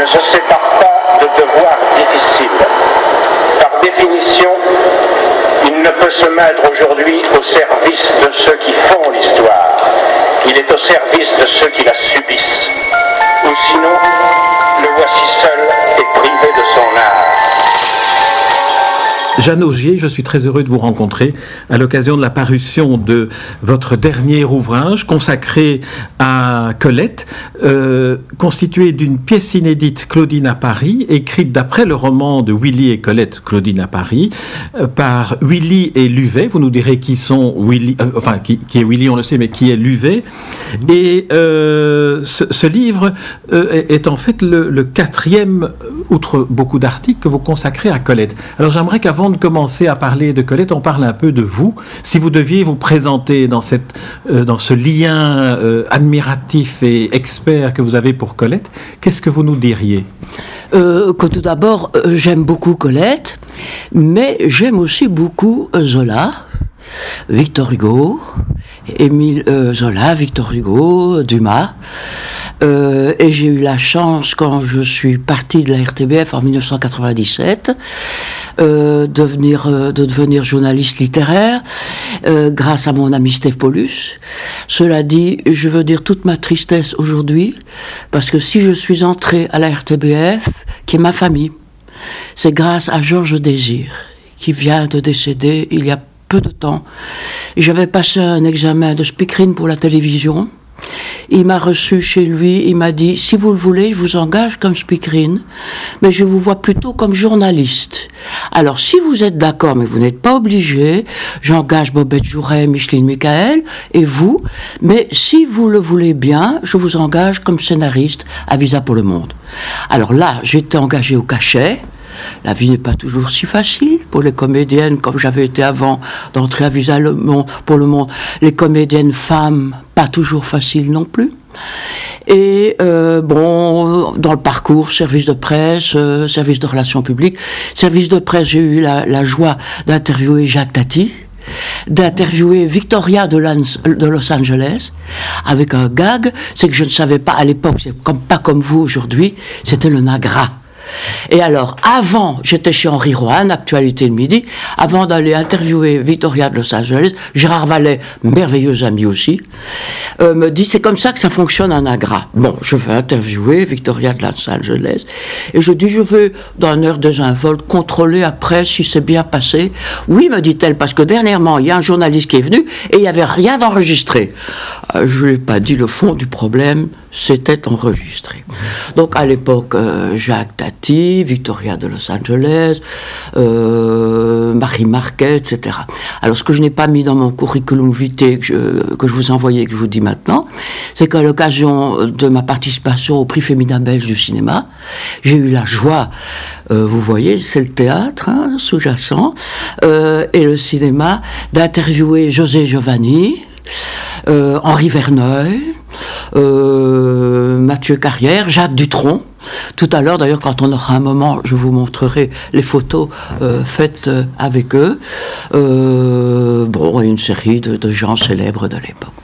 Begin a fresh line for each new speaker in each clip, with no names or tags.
ne se sépare pas de devoirs difficiles. Par définition, il ne peut se mettre aujourd'hui au service de ceux qui font l'histoire. Il est au service de ceux qui la subissent. Ou sinon,
Jeanne Augier, je suis très heureux de vous rencontrer à l'occasion de la parution de votre dernier ouvrage consacré à Colette, euh, constitué d'une pièce inédite Claudine à Paris, écrite d'après le roman de Willy et Colette Claudine à Paris, euh, par Willy et Luvet. Vous nous direz qui sont Willy, euh, enfin qui, qui, est Willy, on le sait, mais qui est Luvet. Et euh, ce, livre euh, est, en fait le, quatrième, outre beaucoup d'articles, que vous consacrez à Colette. Alors j'aimerais qu'avant de commencer à parler de Colette, on parle un peu de vous. Si vous deviez vous présenter dans, cette, euh, dans ce lien euh, admiratif et expert que vous avez pour Colette, qu'est-ce que vous nous diriez?
Euh, Que tout d'abord, j'aime beaucoup Colette, mais j'aime aussi beaucoup Zola, Victor Hugo, Émile Zola, Victor Hugo, Dumas. Euh, et j'ai eu la chance, quand je suis parti de la RTBF en 1997, euh, de, venir, euh, de devenir journaliste littéraire, euh, grâce à mon ami Steve Paulus. Cela dit, je veux dire toute ma tristesse aujourd'hui, parce que si je suis entré à la RTBF, qui est ma famille, c'est grâce à Georges Désir, qui vient de décéder il y a peu de temps. J'avais passé un examen de speakerine pour la télévision. Il m'a reçu chez lui, il m'a dit, si vous le voulez, je vous engage comme speakerine, mais je vous vois plutôt comme journaliste. Alors, si vous êtes d'accord, mais vous n'êtes pas obligé, j'engage Bobette Jouret, Micheline Michael, et vous, mais si vous le voulez bien, je vous engage comme scénariste à Visa pour le Monde. Alors là, j'étais engagé au cachet, la vie n'est pas toujours si facile pour les comédiennes, comme j'avais été avant d'entrer à Visa le monde, pour le monde. Les comédiennes femmes, pas toujours facile non plus. Et euh, bon, dans le parcours, service de presse, euh, service de relations publiques, service de presse, j'ai eu la, joie d'interviewer Jacques Tati, d'interviewer Victoria de, de, Los Angeles avec un gag, c'est que je ne savais pas à l'époque, c'est comme, pas comme vous aujourd'hui, c'était le Nagra. Et alors, avant, j'étais chez Henri Rohan, Actualité de Midi, avant d'aller interviewer Victoria de Los Angeles, Gérard Vallet, merveilleux ami aussi, euh, me dit c'est comme ça que ça fonctionne en Agra. Bon, je vais interviewer Victoria de Los Angeles, et je dis je veux, dans une heure désinvolte, contrôler après si c'est bien passé. Oui, me dit-elle, parce que dernièrement, il y a un journaliste qui est venu et il n'y avait rien d'enregistré. Euh, je ne lui ai pas dit le fond du problème, c'était enregistré. Donc à l'époque, euh, Jacques Tati, Victoria de Los Angeles, euh, Marie Marquet, etc. Alors ce que je n'ai pas mis dans mon curriculum vitae que je, que je vous envoyais, que je vous dis maintenant, c'est qu'à l'occasion de ma participation au prix féminin belge du cinéma, j'ai eu la joie, euh, vous voyez, c'est le théâtre hein, sous-jacent, et le cinéma, d'interviewer José Giovanni, Henri Verneuil, Mathieu Carrière, Jacques Dutronc. Tout à l'heure, d'ailleurs, quand on aura un moment, je vous montrerai les photos euh, faites euh, avec eux. Euh, bon, une série de, gens célèbres de l'époque.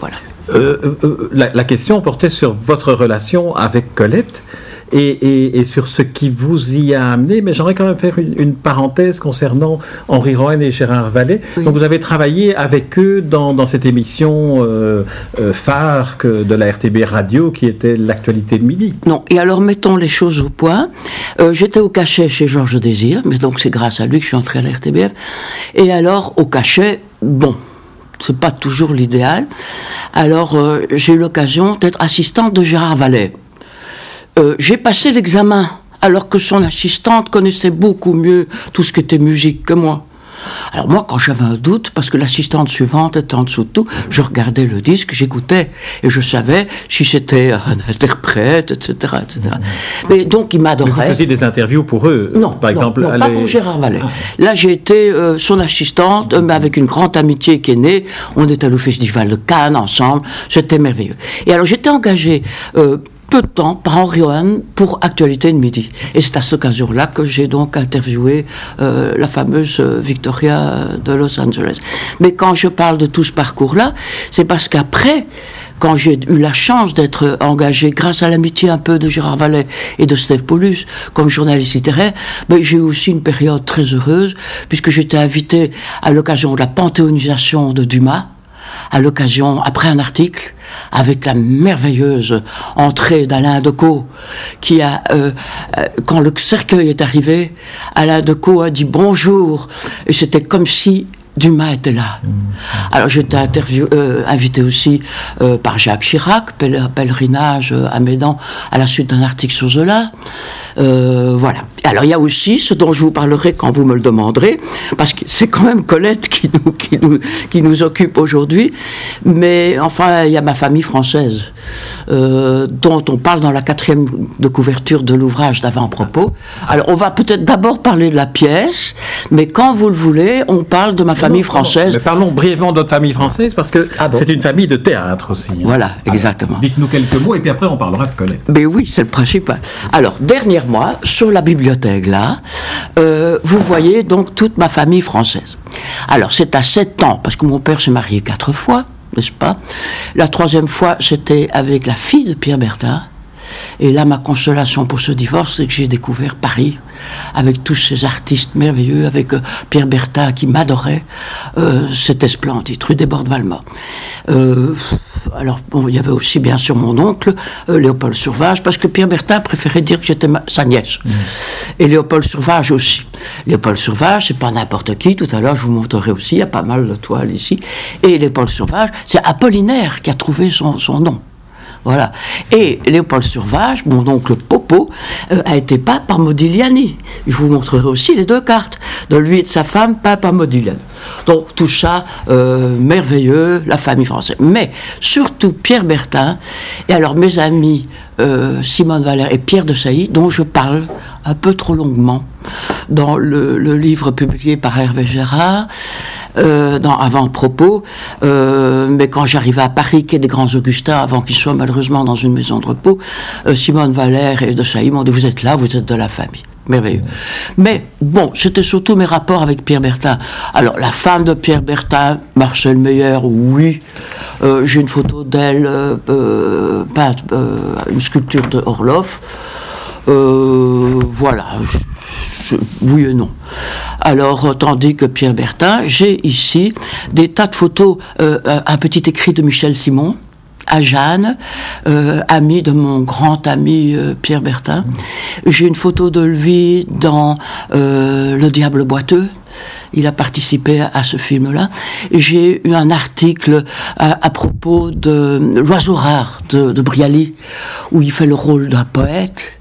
La, question portait sur votre relation avec Colette. Et, et, et, sur ce qui vous y a amené. Mais j'aimerais quand même faire une, une, parenthèse concernant Henri Rohan et Gérard Vallée. Oui. Donc vous avez travaillé avec eux dans, dans cette émission euh, euh, phare que de la RTB Radio qui était l'actualité de midi.
Non, et alors mettons les choses au point. Euh, J'étais au cachet chez Georges Désir, mais donc c'est grâce à lui que je suis entré à la RTBF. Et alors au cachet, bon, c'est pas toujours l'idéal. Alors euh, j'ai eu l'occasion d'être assistante de Gérard Vallet. Euh, j'ai passé l'examen alors que son assistante connaissait beaucoup mieux tout ce qui était musique que moi. Alors moi, quand j'avais un doute, parce que l'assistante suivante était en dessous de tout, je regardais le disque, j'écoutais, et je savais si c'était un interprète, etc. etc. Mais donc, il m'adorait.
Vous faisiez des interviews pour eux
Non,
par
non,
exemple
non, pas pour Gérard Vallet. Ah. Là, j'ai été euh, son assistante, mais avec une grande amitié qui est née. On est allé au Festival de Cannes ensemble, c'était merveilleux. Et alors, j'étais engagée... Euh, peu de temps par Henri pour Actualité de midi. Et c'est à cette occasion-là que j'ai donc interviewé euh, la fameuse euh, Victoria de Los Angeles. Mais quand je parle de tout ce parcours-là, c'est parce qu'après, quand j'ai eu la chance d'être engagé grâce à l'amitié un peu de Gérard Vallet et de Steve Paulus comme journaliste littéraire, ben, j'ai eu aussi une période très heureuse puisque j'étais invité à l'occasion de la panthéonisation de Dumas à l'occasion, après un article, avec la merveilleuse entrée d'Alain Decaux, qui a, euh, euh, quand le cercueil est arrivé, Alain Decaux a dit bonjour, et c'était comme si Dumas était là. Alors j'étais interview- euh, invité aussi euh, par Jacques Chirac, pèler- pèlerinage euh, à Médan à la suite d'un article sur Zola. Euh, voilà. Alors il y a aussi ce dont je vous parlerai quand vous me le demanderez, parce que c'est quand même Colette qui nous, qui nous, qui nous occupe aujourd'hui. Mais enfin, il y a ma famille française, euh, dont on parle dans la quatrième de couverture de l'ouvrage d'avant-propos. Alors on va peut-être d'abord parler de la pièce, mais quand vous le voulez, on parle de ma famille française.
Mais parlons brièvement de votre famille française parce que
Ah bon
c'est une famille de théâtre aussi. hein.
Voilà, exactement.
Dites-nous quelques mots et puis après on parlera de Colette.
Mais oui, c'est le principal. Alors, dernièrement, sur la bibliothèque, là, euh, vous voyez donc toute ma famille française. Alors, c'est à 7 ans, parce que mon père s'est marié quatre fois, n'est-ce pas? La troisième fois, c'était avec la fille de Pierre Bertin. Et là, ma consolation pour ce divorce, c'est que j'ai découvert Paris, avec tous ces artistes merveilleux, avec euh, Pierre Bertin qui m'adorait. Euh, C'était splendide, rue des Bordes-Valmont. Euh, alors, bon, il y avait aussi bien sûr mon oncle, euh, Léopold Sauvage, parce que Pierre Bertin préférait dire que j'étais sa nièce. Et Léopold Sauvage aussi. Léopold Sauvage, c'est pas n'importe qui, tout à l'heure je vous montrerai aussi, il y a pas mal de toiles ici. Et Léopold Sauvage, c'est Apollinaire qui a trouvé son, son nom. Voilà. Et Léopold Sauvage, mon oncle Popo, euh, a été peint par Modigliani. Je vous montrerai aussi les deux cartes de lui et de sa femme peints par Modigliani. Donc tout ça, euh, merveilleux, la famille française. Mais surtout Pierre Bertin, et alors mes amis euh, Simone Valère et Pierre de Sailly, dont je parle un peu trop longuement dans le, livre publié par Hervé Gérard, euh, dans Avant-propos. Euh, mais quand j'arrivais à Paris, quai des Grands Augustins, avant qu'ils soient malheureusement dans une maison de repos, Simone Valère et de Sailly m'ont dit Vous êtes là, vous êtes de la famille. Merveilleux. Mais bon, c'était surtout mes rapports avec Pierre Bertin. Alors, la femme de Pierre Bertin, Marcel Meyer, oui. Euh, J'ai une photo d'elle, euh, euh, une sculpture de Orloff. Voilà. Oui et non. Alors, tandis que Pierre Bertin, j'ai ici des tas de photos, un petit écrit de Michel Simon à Jeanne, euh, ami de mon grand ami euh, Pierre Bertin. J'ai une photo de lui dans euh, Le Diable boiteux. Il a participé à, à ce film-là. J'ai eu un article à, à propos de L'oiseau rare de, de Brialy, où il fait le rôle d'un poète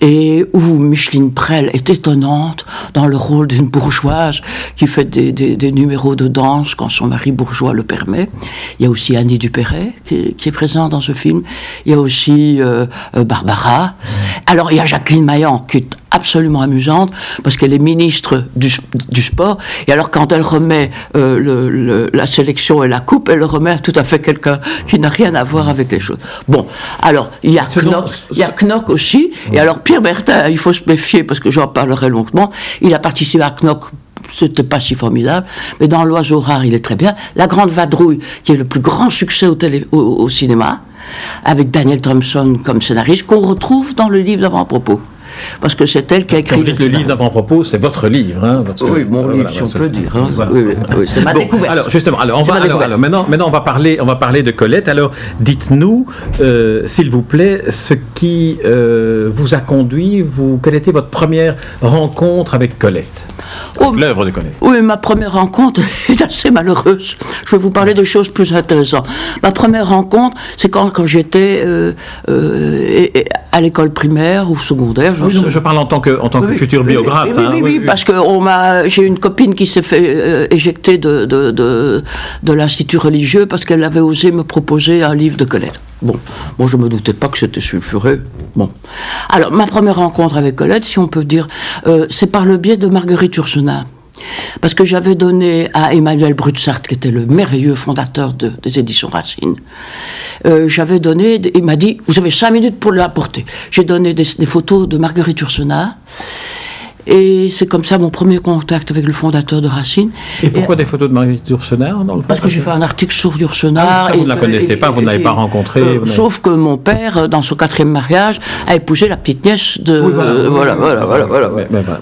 et où Micheline Prel est étonnante dans le rôle d'une bourgeoise qui fait des, des- des numéros de danse quand son mari bourgeois le permet. Il y a aussi Annie Dupéret qui est, qui est présente dans ce film. Il y a aussi euh, euh, Barbara. Alors il y a Jacqueline Maillan qui est absolument amusante parce qu'elle est ministre du, du sport et alors quand elle remet euh, le- le- la sélection et la coupe, elle le remet à tout à fait quelqu'un qui n'a rien à voir avec les choses. Bon, alors il y a Knock, il y a Knock aussi et alors Pierre Bertin, il faut se méfier parce que j'en parlerai longuement, il a participé à Knock c'était pas si formidable, mais dans L'Oiseau Rare, il est très bien. La Grande Vadrouille, qui est le plus grand succès au, télé, au, au cinéma, avec Daniel Thompson comme scénariste, qu'on retrouve dans le livre d'avant-propos. Parce que c'est elle qui a écrit
Quand vous dites le livre d'avant-propos, c'est votre livre. Hein, parce que-
Oui, mon
voilà,
livre, si on peut le dire. hein.
voilà.
Oui, oui, oui, c'est ma
Bon,
découverte.
Alors justement, alors, on va,
ma
alors,
découverte.
alors, maintenant, maintenant on va parler, on va parler de Colette. Alors dites-nous, euh, s'il vous plaît, ce qui euh, vous a conduit, vous quelle était votre première rencontre avec Colette?
Oh,
L'œuvre de Colette.
Oui, ma première rencontre est assez malheureuse. Je vais vous parler de choses plus intéressantes. Ma première rencontre, c'est quand, quand j'étais euh, euh, à l'école primaire ou secondaire.
Oui, non, je parle en tant que, en tant que
Oui,
futur
oui,
biographe.
Oui, oui,
hein,
oui,
oui,
oui,
oui.
parce que on m'a, j'ai une copine qui s'est fait euh, éjecter de, de, de, de l'institut religieux parce qu'elle avait osé me proposer un livre de Colette. Bon, moi je me doutais pas que c'était sulfureux. Bon, alors ma première rencontre avec Colette, si on peut dire, euh, c'est par le biais de Marguerite Yourcenar. parce que j'avais donné à Emmanuel Brutsart, qui était le merveilleux fondateur de- des éditions Racine, euh, j'avais donné, il m'a dit, vous avez cinq minutes pour l'apporter. J'ai donné des, des photos de Marguerite Yourcenar, et c'est comme ça mon premier contact avec le fondateur de Racine.
Et pourquoi des photos de Marguerite Yourcenar dans le
Parce que j'ai fait un article sur Yourcenar.
Ah vous ne la connaissez
et-
pas, vous n'avez
et-
pas rencontré,
euh, sauf que mon père, euh, dans son quatrième mariage, a épousé la petite nièce de.
Oui, voilà.
euh, voilà, voilà, voilà, voilà,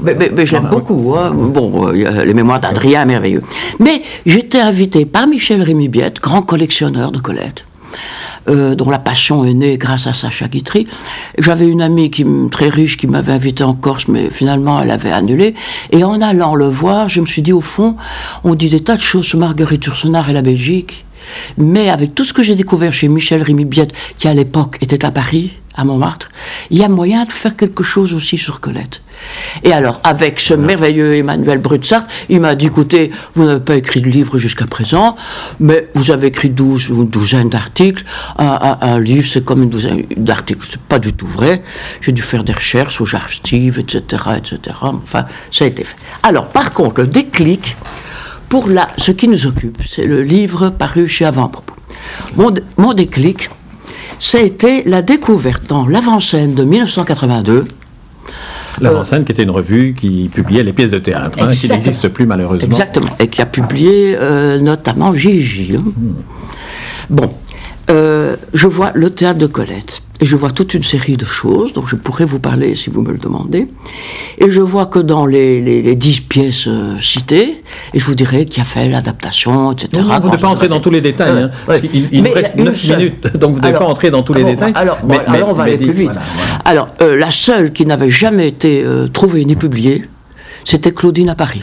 Mais- mais-
Mais, je l'aime
Ah,
beaucoup. hein. Bon, euh, les mémoires d'Adrien, merveilleux. Mais j'étais invité par Michel Rémy-Biette, grand collectionneur de Colette. Euh, dont la passion est née grâce à Sacha Guitry. J'avais une amie qui, très riche qui m'avait invité en Corse, mais finalement elle avait annulé. Et en allant le voir, je me suis dit, au fond, on dit des tas de choses sur Marguerite Yourcenar et la Belgique. Mais avec tout ce que j'ai découvert chez Michel Rémy-Biette, qui à l'époque était à Paris, à Montmartre, il y a moyen de faire quelque chose aussi sur Colette. Et alors, avec ce merveilleux Emmanuel Brutsart, il m'a dit, écoutez, vous n'avez pas écrit de livre jusqu'à présent, mais vous avez écrit 12 ou une douzaine d'articles. Un, un- un livre, c'est comme une douzaine d'articles. C'est pas du tout vrai. J'ai dû faire des recherches aux archives, etc., etc. Enfin, ça a été fait. Alors, par contre, le déclic, pour la, ce qui nous occupe, c'est le livre paru chez Avant-Propos. Mon déclic, ça a été la découverte dans l'avant-scène de 1982
L'avant-scène, qui était une revue qui publiait les pièces de théâtre, hein, qui n'existe plus malheureusement.
Exactement, et qui a publié euh, notamment Gigi. hein.
Hmm.
Bon, euh, je vois le théâtre de Colette, et je vois toute une série de choses dont je pourrais vous parler si vous me le demandez. Et je vois que dans les, les, les dix pièces euh, citées, et je vous dirai qui a fait l'adaptation, etc.
Non, non, vous
Quand
n'avez pas entrer dans tous les détails.
Ouais,
hein, parce il
Mais
nous reste
il y a une
9
seule.
minutes, donc vous n'avez pas
Alors-
entrer dans tous les détails.
Alors,
mais-
bon,
mais-
alors on va
mais
aller plus vite.
voilà, voilà.
Alors, euh, la seule qui n'avait jamais été euh, trouvée ni publiée, c'était Claudine à Paris.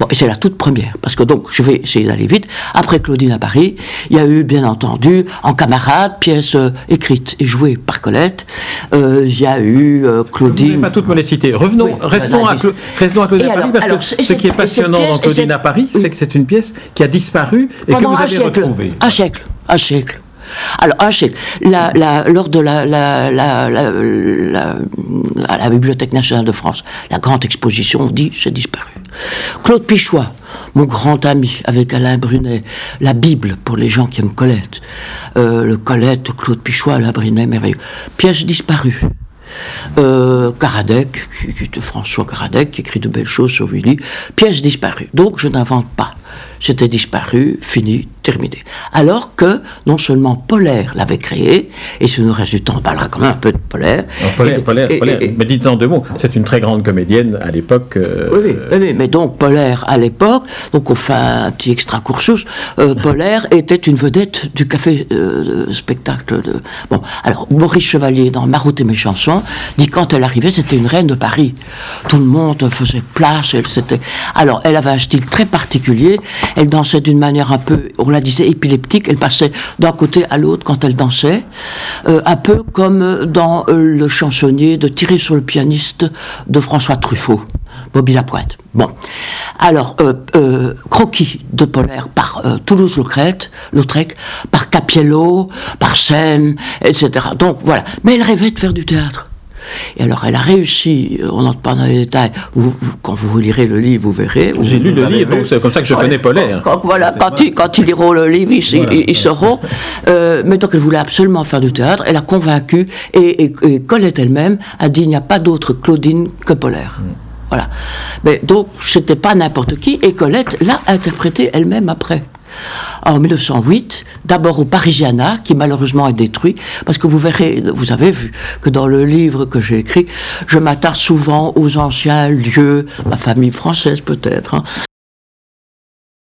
Bon, et c'est la toute première, parce que donc, je vais essayer d'aller vite. Après Claudine à Paris, il y a eu, bien entendu, En camarade, pièce euh, écrite et jouée par Colette. Euh, Il y a eu euh,
Vous
Claudine.
pas toutes me les citer. Revenons,
Oui,
restons, à Cla- restons à Claudine
Et
à Paris,
alors-
parce
alors,
que ce qui est passionnant
pièce-
dans Claudine à Paris, c'est que c'est une pièce qui a disparu et que vous avez retrouvée.
Un siècle. Un siècle. Alors, siècle. La, lors de la, Bibliothèque nationale de France, la grande exposition, on dit, c'est disparu. Claude Pichois, mon grand ami, avec Alain Brunet, la Bible pour les gens qui aiment Colette. Euh, le Colette, Claude Pichois, Alain Brunet, merveilleux. Pièce disparue. Euh, Karadec, François Karadec, qui écrit de belles choses sur Willy, pièce disparue. Donc je n'invente pas. C'était disparu, fini, terminé. Alors que non seulement Polaire l'avait créé, et si nous reste du temps, on parlera quand même un peu de Polaire.
Alors, Polaire,
Et
Polaire,
et-
Polaire,
et-
mais dites en deux mots, c'est une très grande comédienne à l'époque. euh,
oui, oui, mais donc Polaire à l'époque, donc on fait un petit extra cursus, euh, Polaire était une vedette du café euh, de spectacle. De... Bon, alors Maurice Chevalier dans Maroute et mes chansons dit quand elle arrivait c'était une reine de Paris. Tout le monde faisait place, elle c'était. Alors elle avait un style très particulier, elle dansait d'une manière un peu, on la disait épileptique, elle passait d'un côté à l'autre quand elle dansait, euh, un peu comme dans euh, le chansonnier de Tirer sur le pianiste de François Truffaut. Bobby Lapointe. Bon. Alors, euh, euh, croquis de Polaire par euh, Toulouse-Lautrec, Lautrec, par Capiello, par Seine, etc. Donc voilà. Mais elle rêvait de faire du théâtre. Et alors, elle a réussi, euh, on n'entre pas dans les détails, vous- vous- quand vous lirez le livre, vous verrez.
J'ai lu le livre, donc c'est comme ça que je connais Polaire.
Quand, voilà, quand ils, quand ils liront le livre, ils, ils- ils sauront. Euh, mais donc, elle voulait absolument faire du théâtre. Elle a convaincu, et, et- et Colette elle-même a dit il n'y a pas d'autre Claudine que Polaire. Voilà. Mais donc, c'était pas n'importe qui, et Colette l'a interprété elle-même après. En 1908, d'abord au Parisiana, qui malheureusement est détruit, parce que vous verrez, vous avez vu que dans le livre que j'ai écrit, je m'attarde souvent aux anciens lieux, ma famille française peut-être, hein,